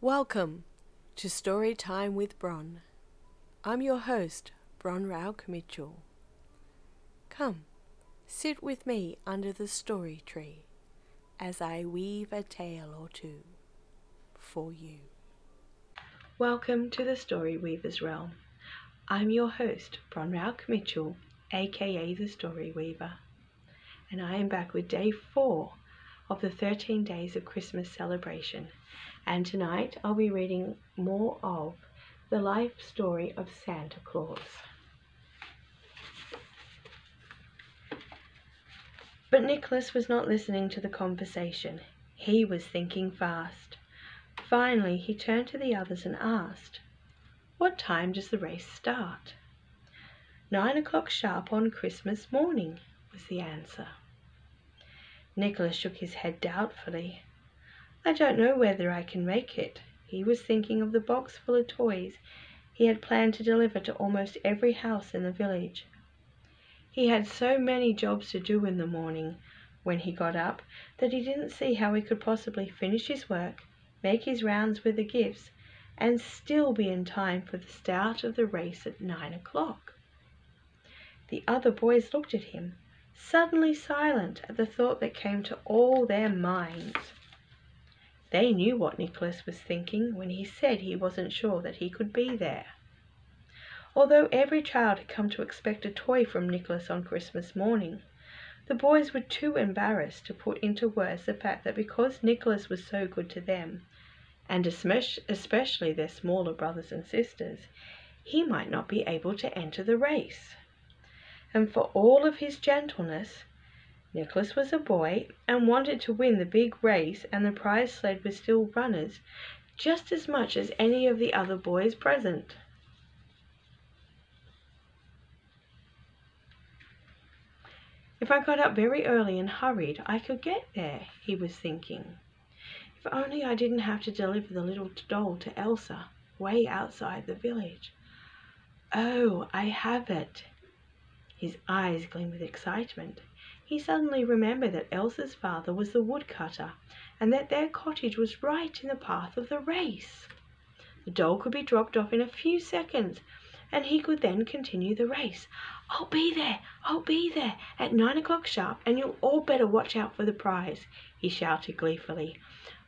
Welcome to Story Time with Bron. I'm your host, Bron Rauk Mitchell. Come, sit with me under the story tree as I weave a tale or two for you. Welcome to the Story Weaver's Realm. I'm your host, Bron Rauk Mitchell, aka the Story Weaver, and I am back with day four of the 13 days of Christmas celebration. And tonight I'll be reading more of the life story of Santa Claus. But Nicholas was not listening to the conversation. He was thinking fast. Finally, he turned to the others and asked, What time does the race start? Nine o'clock sharp on Christmas morning, was the answer. Nicholas shook his head doubtfully. I don't know whether I can make it. He was thinking of the box full of toys he had planned to deliver to almost every house in the village. He had so many jobs to do in the morning when he got up that he didn't see how he could possibly finish his work, make his rounds with the gifts, and still be in time for the start of the race at nine o'clock. The other boys looked at him suddenly silent at the thought that came to all their minds. They knew what Nicholas was thinking when he said he wasn't sure that he could be there. Although every child had come to expect a toy from Nicholas on Christmas morning, the boys were too embarrassed to put into words the fact that because Nicholas was so good to them, and especially their smaller brothers and sisters, he might not be able to enter the race and for all of his gentleness, Nicholas was a boy and wanted to win the big race and the prize sled with still runners just as much as any of the other boys present. If I got up very early and hurried, I could get there, he was thinking. If only I didn't have to deliver the little doll to Elsa, way outside the village. Oh, I have it, his eyes gleamed with excitement. He suddenly remembered that Elsa's father was the woodcutter, and that their cottage was right in the path of the race. The doll could be dropped off in a few seconds, and he could then continue the race. I'll be there, I'll be there, at nine o'clock sharp, and you'll all better watch out for the prize, he shouted gleefully.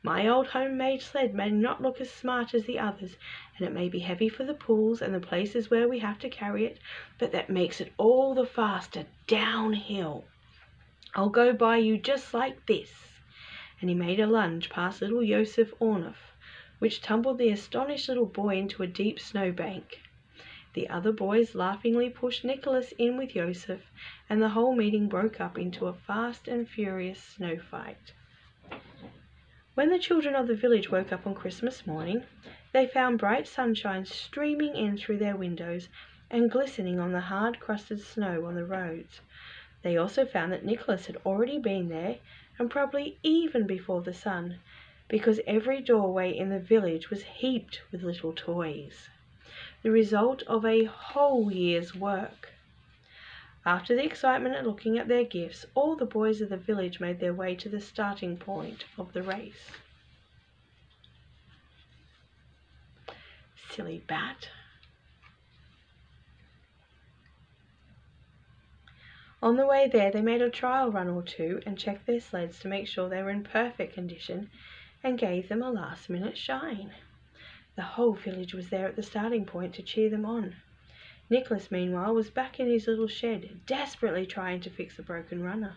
My old home-made sled may not look as smart as the others, and it may be heavy for the pools and the places where we have to carry it, but that makes it all the faster downhill. I'll go by you just like this. And he made a lunge past little Joseph Ornoff, which tumbled the astonished little boy into a deep snowbank. The other boys laughingly pushed Nicholas in with Joseph, and the whole meeting broke up into a fast and furious snow fight. When the children of the village woke up on Christmas morning, they found bright sunshine streaming in through their windows and glistening on the hard crusted snow on the roads. They also found that Nicholas had already been there, and probably even before the sun, because every doorway in the village was heaped with little toys, the result of a whole year's work. After the excitement at looking at their gifts, all the boys of the village made their way to the starting point of the race. Silly bat. On the way there, they made a trial run or two and checked their sleds to make sure they were in perfect condition and gave them a last minute shine. The whole village was there at the starting point to cheer them on. Nicholas, meanwhile, was back in his little shed, desperately trying to fix a broken runner.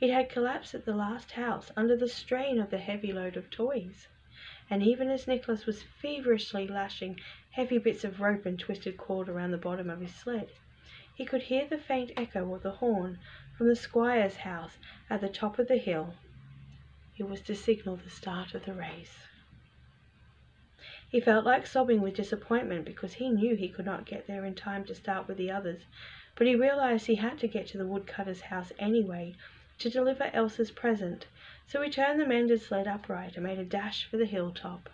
It had collapsed at the last house under the strain of the heavy load of toys. And even as Nicholas was feverishly lashing heavy bits of rope and twisted cord around the bottom of his sled, he could hear the faint echo of the horn from the squire's house at the top of the hill. It was to signal the start of the race. He felt like sobbing with disappointment because he knew he could not get there in time to start with the others, but he realized he had to get to the woodcutter's house anyway to deliver Elsa's present, so he turned the mended sled upright and made a dash for the hilltop.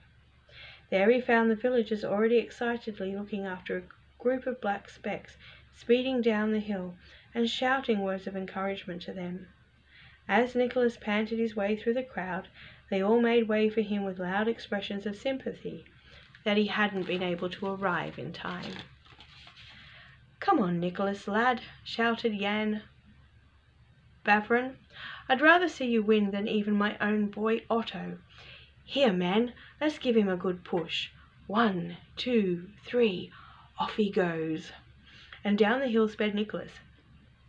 There he found the villagers already excitedly looking after a group of black specks speeding down the hill and shouting words of encouragement to them. As Nicholas panted his way through the crowd, They all made way for him with loud expressions of sympathy that he hadn't been able to arrive in time. Come on, Nicholas, lad, shouted Jan Bavron. I'd rather see you win than even my own boy Otto. Here, man, let's give him a good push. One, two, three, off he goes. And down the hill sped Nicholas,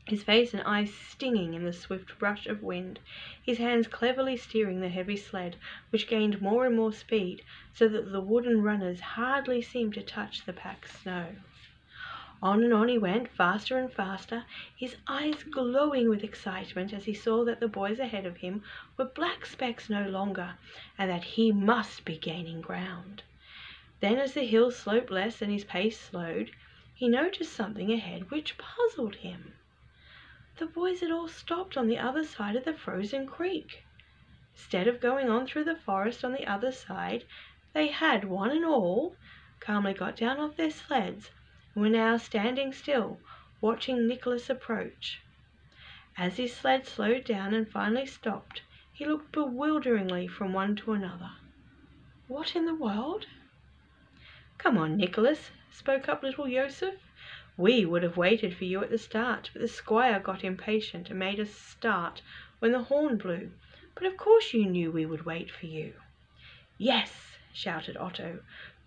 his face and eyes stinging in the swift rush of wind, his hands cleverly steering the heavy sled, which gained more and more speed, so that the wooden runners hardly seemed to touch the packed snow. On and on he went, faster and faster, his eyes glowing with excitement as he saw that the boys ahead of him were black specks no longer, and that he must be gaining ground. Then as the hill sloped less and his pace slowed, he noticed something ahead which puzzled him. The boys had all stopped on the other side of the frozen creek. Instead of going on through the forest on the other side, they had, one and all, calmly got down off their sleds and were now standing still, watching Nicholas approach. As his sled slowed down and finally stopped, he looked bewilderingly from one to another. What in the world? Come on, Nicholas, spoke up little Joseph. We would have waited for you at the start, but the squire got impatient and made us start when the horn blew. But of course you knew we would wait for you. Yes, shouted Otto,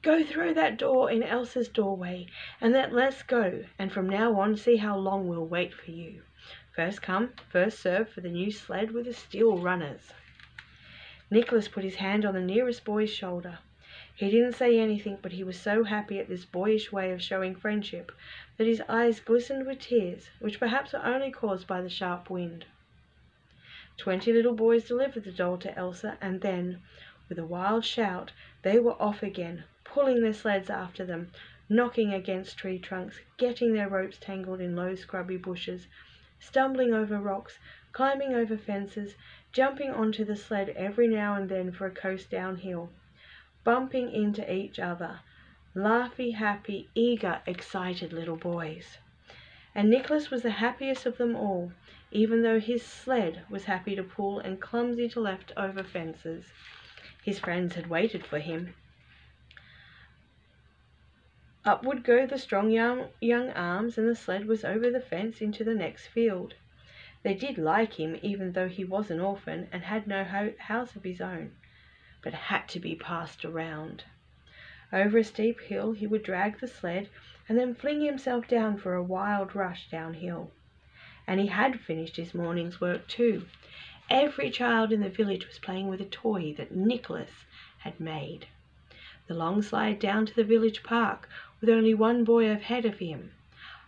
Go through that door in Elsa's doorway, and then let's go, and from now on see how long we'll wait for you. First come, first served for the new sled with the steel runners. Nicholas put his hand on the nearest boy's shoulder. He didn't say anything, but he was so happy at this boyish way of showing friendship that his eyes glistened with tears, which perhaps were only caused by the sharp wind. Twenty little boys delivered the doll to Elsa, and then, with a wild shout, they were off again, pulling their sleds after them, knocking against tree trunks, getting their ropes tangled in low scrubby bushes, stumbling over rocks, climbing over fences, jumping onto the sled every now and then for a coast downhill, bumping into each other, laughy, happy, eager, excited little boys. And Nicholas was the happiest of them all, even though his sled was happy to pull and clumsy to left over fences. His friends had waited for him. Up would go the strong young, young arms, and the sled was over the fence into the next field. They did like him, even though he was an orphan and had no ho- house of his own, but had to be passed around. Over a steep hill he would drag the sled and then fling himself down for a wild rush downhill. And he had finished his morning's work too. Every child in the village was playing with a toy that Nicholas had made. The long slide down to the village park with only one boy ahead of him.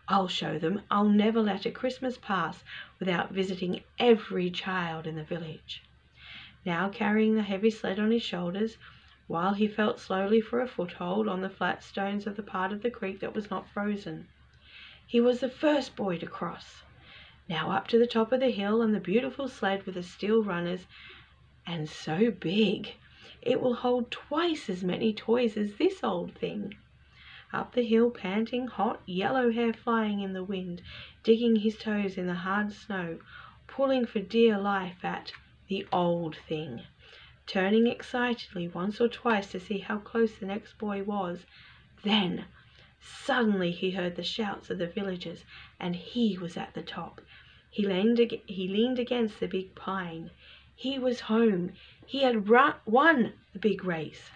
I'll show them I'll never let a Christmas pass without visiting every child in the village. Now carrying the heavy sled on his shoulders, while he felt slowly for a foothold on the flat stones of the part of the creek that was not frozen. He was the first boy to cross. Now up to the top of the hill and the beautiful sled with the steel runners, and so big it will hold twice as many toys as this old thing. Up the hill, panting, hot, yellow hair flying in the wind, digging his toes in the hard snow, pulling for dear life at the old thing, turning excitedly once or twice to see how close the next boy was. Then, suddenly he heard the shouts of the villagers, and he was at the top. He leaned, he leaned against the big pine. He was home. He had won the big race.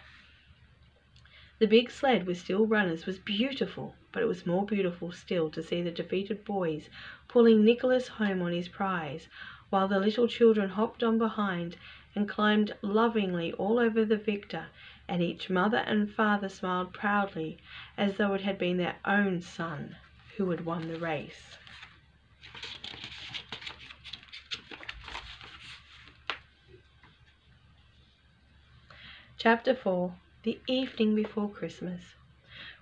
The big sled with steel runners was beautiful, but it was more beautiful still to see the defeated boys pulling Nicholas home on his prize, while the little children hopped on behind and climbed lovingly all over the victor, and each mother and father smiled proudly as though it had been their own son who had won the race. Chapter 4 The Evening Before Christmas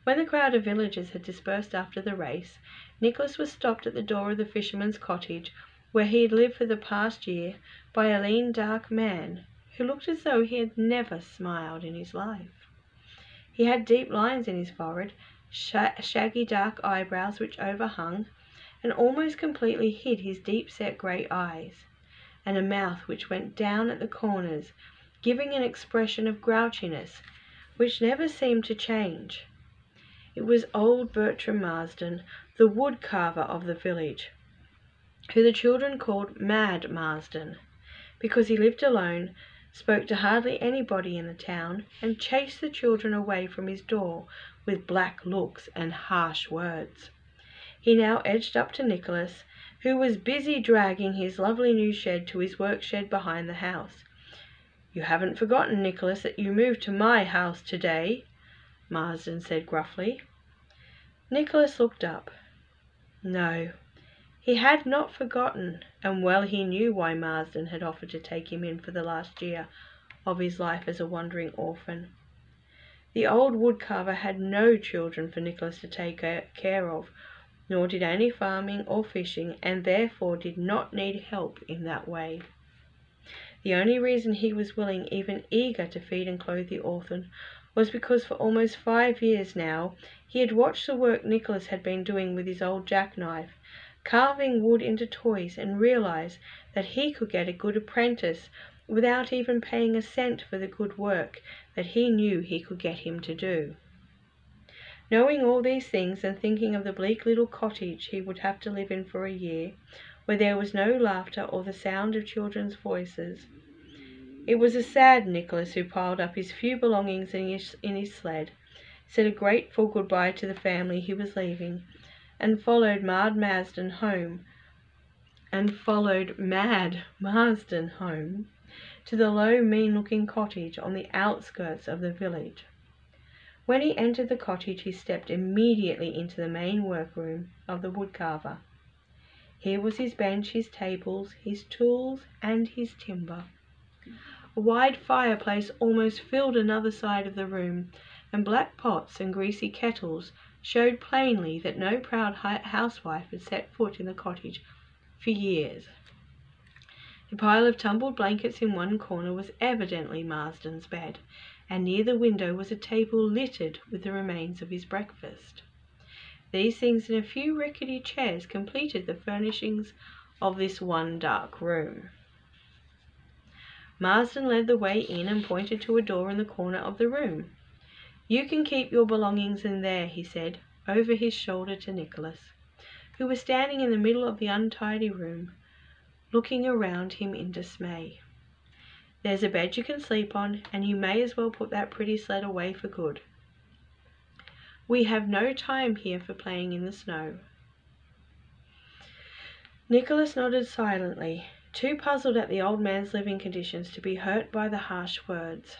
When the crowd of villagers had dispersed after the race, Nicholas was stopped at the door of the fisherman's cottage, where he had lived for the past year, by a lean, dark man, who looked as though he had never smiled in his life. He had deep lines in his forehead, shaggy dark eyebrows which overhung and almost completely hid his deep-set grey eyes, and a mouth which went down at the corners giving an expression of grouchiness which never seemed to change. It was old Bertram Marsden, the wood carver of the village, who the children called Mad Marsden, because he lived alone, spoke to hardly anybody in the town, and chased the children away from his door with black looks and harsh words. He now edged up to Nicholas, who was busy dragging his lovely new shed to his work shed behind the house. "You haven't forgotten, Nicholas, that you moved to my house to day?" Marsden said gruffly. Nicholas looked up. No, he had not forgotten, and well he knew why Marsden had offered to take him in for the last year of his life as a wandering orphan. The old woodcarver had no children for Nicholas to take care of, nor did any farming or fishing, and therefore did not need help in that way. The only reason he was willing, even eager, to feed and clothe the orphan was because for almost five years now he had watched the work Nicholas had been doing with his old jackknife, carving wood into toys, and realized that he could get a good apprentice without even paying a cent for the good work that he knew he could get him to do. Knowing all these things and thinking of the bleak little cottage he would have to live in for a year, where there was no laughter or the sound of children's voices, it was a sad Nicholas who piled up his few belongings in his, in his sled, said a grateful goodbye to the family he was leaving, and followed Mad Marsden home, and followed Mad Marsden home to the low, mean-looking cottage on the outskirts of the village. When he entered the cottage he stepped immediately into the main workroom of the woodcarver. Here was his bench, his tables, his tools, and his timber. A wide fireplace almost filled another side of the room, and black pots and greasy kettles showed plainly that no proud housewife had set foot in the cottage for years. The pile of tumbled blankets in one corner was evidently Marsden's bed, and near the window was a table littered with the remains of his breakfast. These things and a few rickety chairs completed the furnishings of this one dark room. Marsden led the way in and pointed to a door in the corner of the room. You can keep your belongings in there, he said, over his shoulder to Nicholas, who was standing in the middle of the untidy room, looking around him in dismay. There's a bed you can sleep on, and you may as well put that pretty sled away for good. We have no time here for playing in the snow. Nicholas nodded silently, too puzzled at the old man's living conditions to be hurt by the harsh words.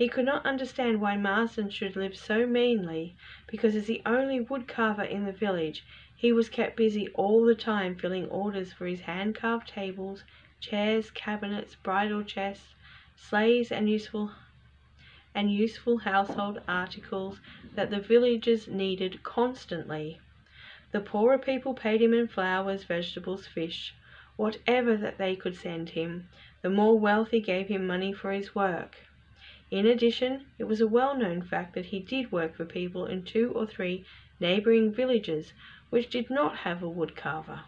He could not understand why Marsden should live so meanly, because as the only woodcarver in the village he was kept busy all the time filling orders for his hand-carved tables, chairs, cabinets, bridal chests, sleighs, and useful and useful household articles that the villagers needed constantly. The poorer people paid him in flowers, vegetables, fish, whatever that they could send him. The more wealthy gave him money for his work. In addition, it was a well-known fact that he did work for people in two or three neighbouring villages which did not have a woodcarver.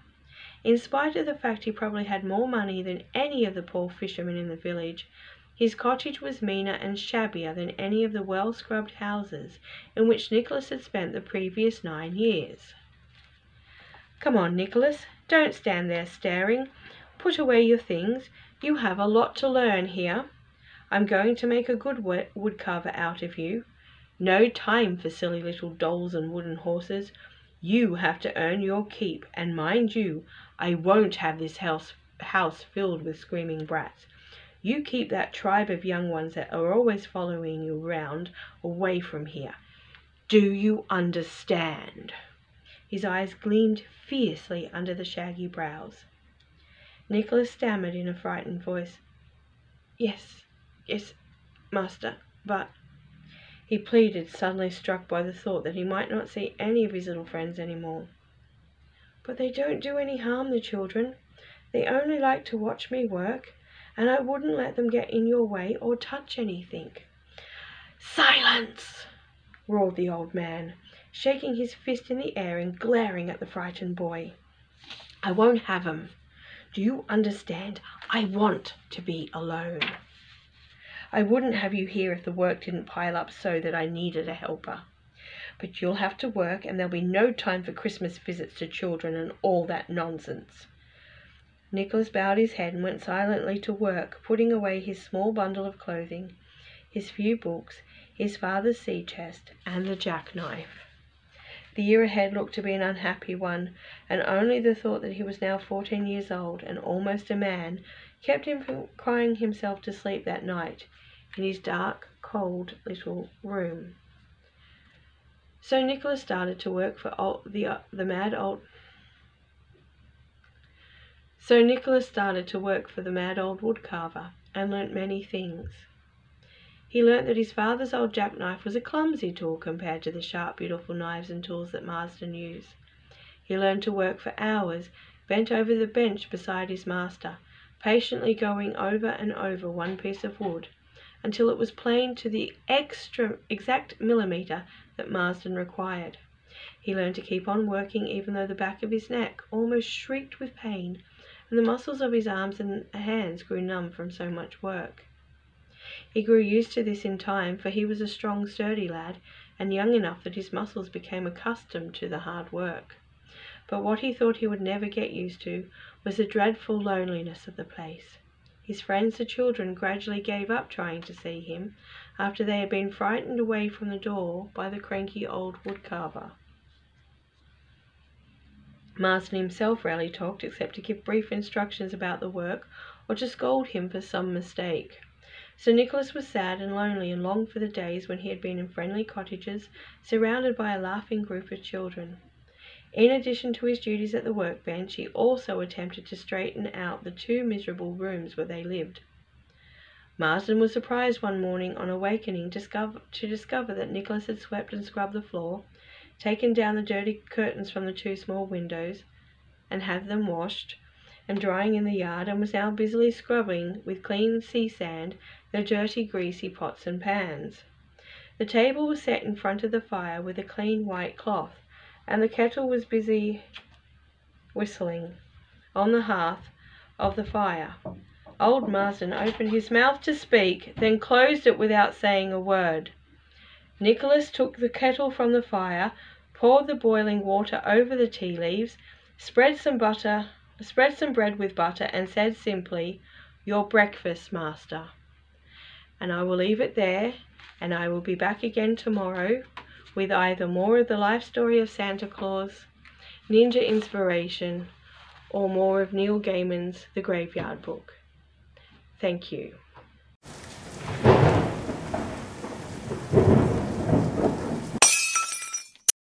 In spite of the fact he probably had more money than any of the poor fishermen in the village, his cottage was meaner and shabbier than any of the well-scrubbed houses in which Nicholas had spent the previous nine years. Come on, Nicholas, don't stand there staring. Put away your things. You have a lot to learn here. I'm going to make a good wood woodcarver out of you. No time for silly little dolls and wooden horses. You have to earn your keep, and mind you, I won't have this house house filled with screaming brats. You keep that tribe of young ones that are always following you round away from here. Do you understand? His eyes gleamed fiercely under the shaggy brows. Nicholas stammered in a frightened voice. Yes, yes, master, but he pleaded, suddenly struck by the thought that he might not see any of his little friends any more. But they don't do any harm, the children. They only like to watch me work, and I wouldn't let them get in your way or touch anything. Silence! roared the old man, shaking his fist in the air and glaring at the frightened boy. I won't have 'em. Do you understand? I want to be alone. I wouldn't have you here if the work didn't pile up so that I needed a helper. But you'll have to work, and there'll be no time for Christmas visits to children and all that nonsense. Nicholas bowed his head and went silently to work, putting away his small bundle of clothing, his few books, his father's sea chest, and the jackknife. The year ahead looked to be an unhappy one, and only the thought that he was now fourteen years old and almost a man kept him from crying himself to sleep that night in his dark, cold little room. So Nicholas started to work for old, the, uh, the mad old so Nicholas started to work for the mad old woodcarver and learnt many things. He learnt that his father's old jackknife was a clumsy tool compared to the sharp, beautiful knives and tools that Marsden used. He learned to work for hours, bent over the bench beside his master, patiently going over and over one piece of wood until it was plain to the extra exact millimetre that Marsden required. He learned to keep on working even though the back of his neck almost shrieked with pain and the muscles of his arms and hands grew numb from so much work. He grew used to this in time, for he was a strong, sturdy lad, and young enough that his muscles became accustomed to the hard work. But what he thought he would never get used to was the dreadful loneliness of the place. His friends, the children, gradually gave up trying to see him, after they had been frightened away from the door by the cranky old woodcarver. Marsden himself rarely talked except to give brief instructions about the work or to scold him for some mistake. Sir Nicholas was sad and lonely and longed for the days when he had been in friendly cottages, surrounded by a laughing group of children. In addition to his duties at the workbench, he also attempted to straighten out the two miserable rooms where they lived. Marsden was surprised one morning on awakening to discover that Nicholas had swept and scrubbed the floor taken down the dirty curtains from the two small windows, and had them washed and drying in the yard, and was now busily scrubbing with clean sea sand the dirty, greasy pots and pans. The table was set in front of the fire with a clean white cloth, and the kettle was busy whistling on the hearth of the fire. Old Marsden opened his mouth to speak, then closed it without saying a word. Nicholas took the kettle from the fire, poured the boiling water over the tea leaves, spread some butter, spread some bread with butter, and said simply, "Your breakfast, master." And I will leave it there, and I will be back again tomorrow with either more of the life story of Santa Claus, Ninja Inspiration, or more of Neil Gaiman's The Graveyard Book. Thank you.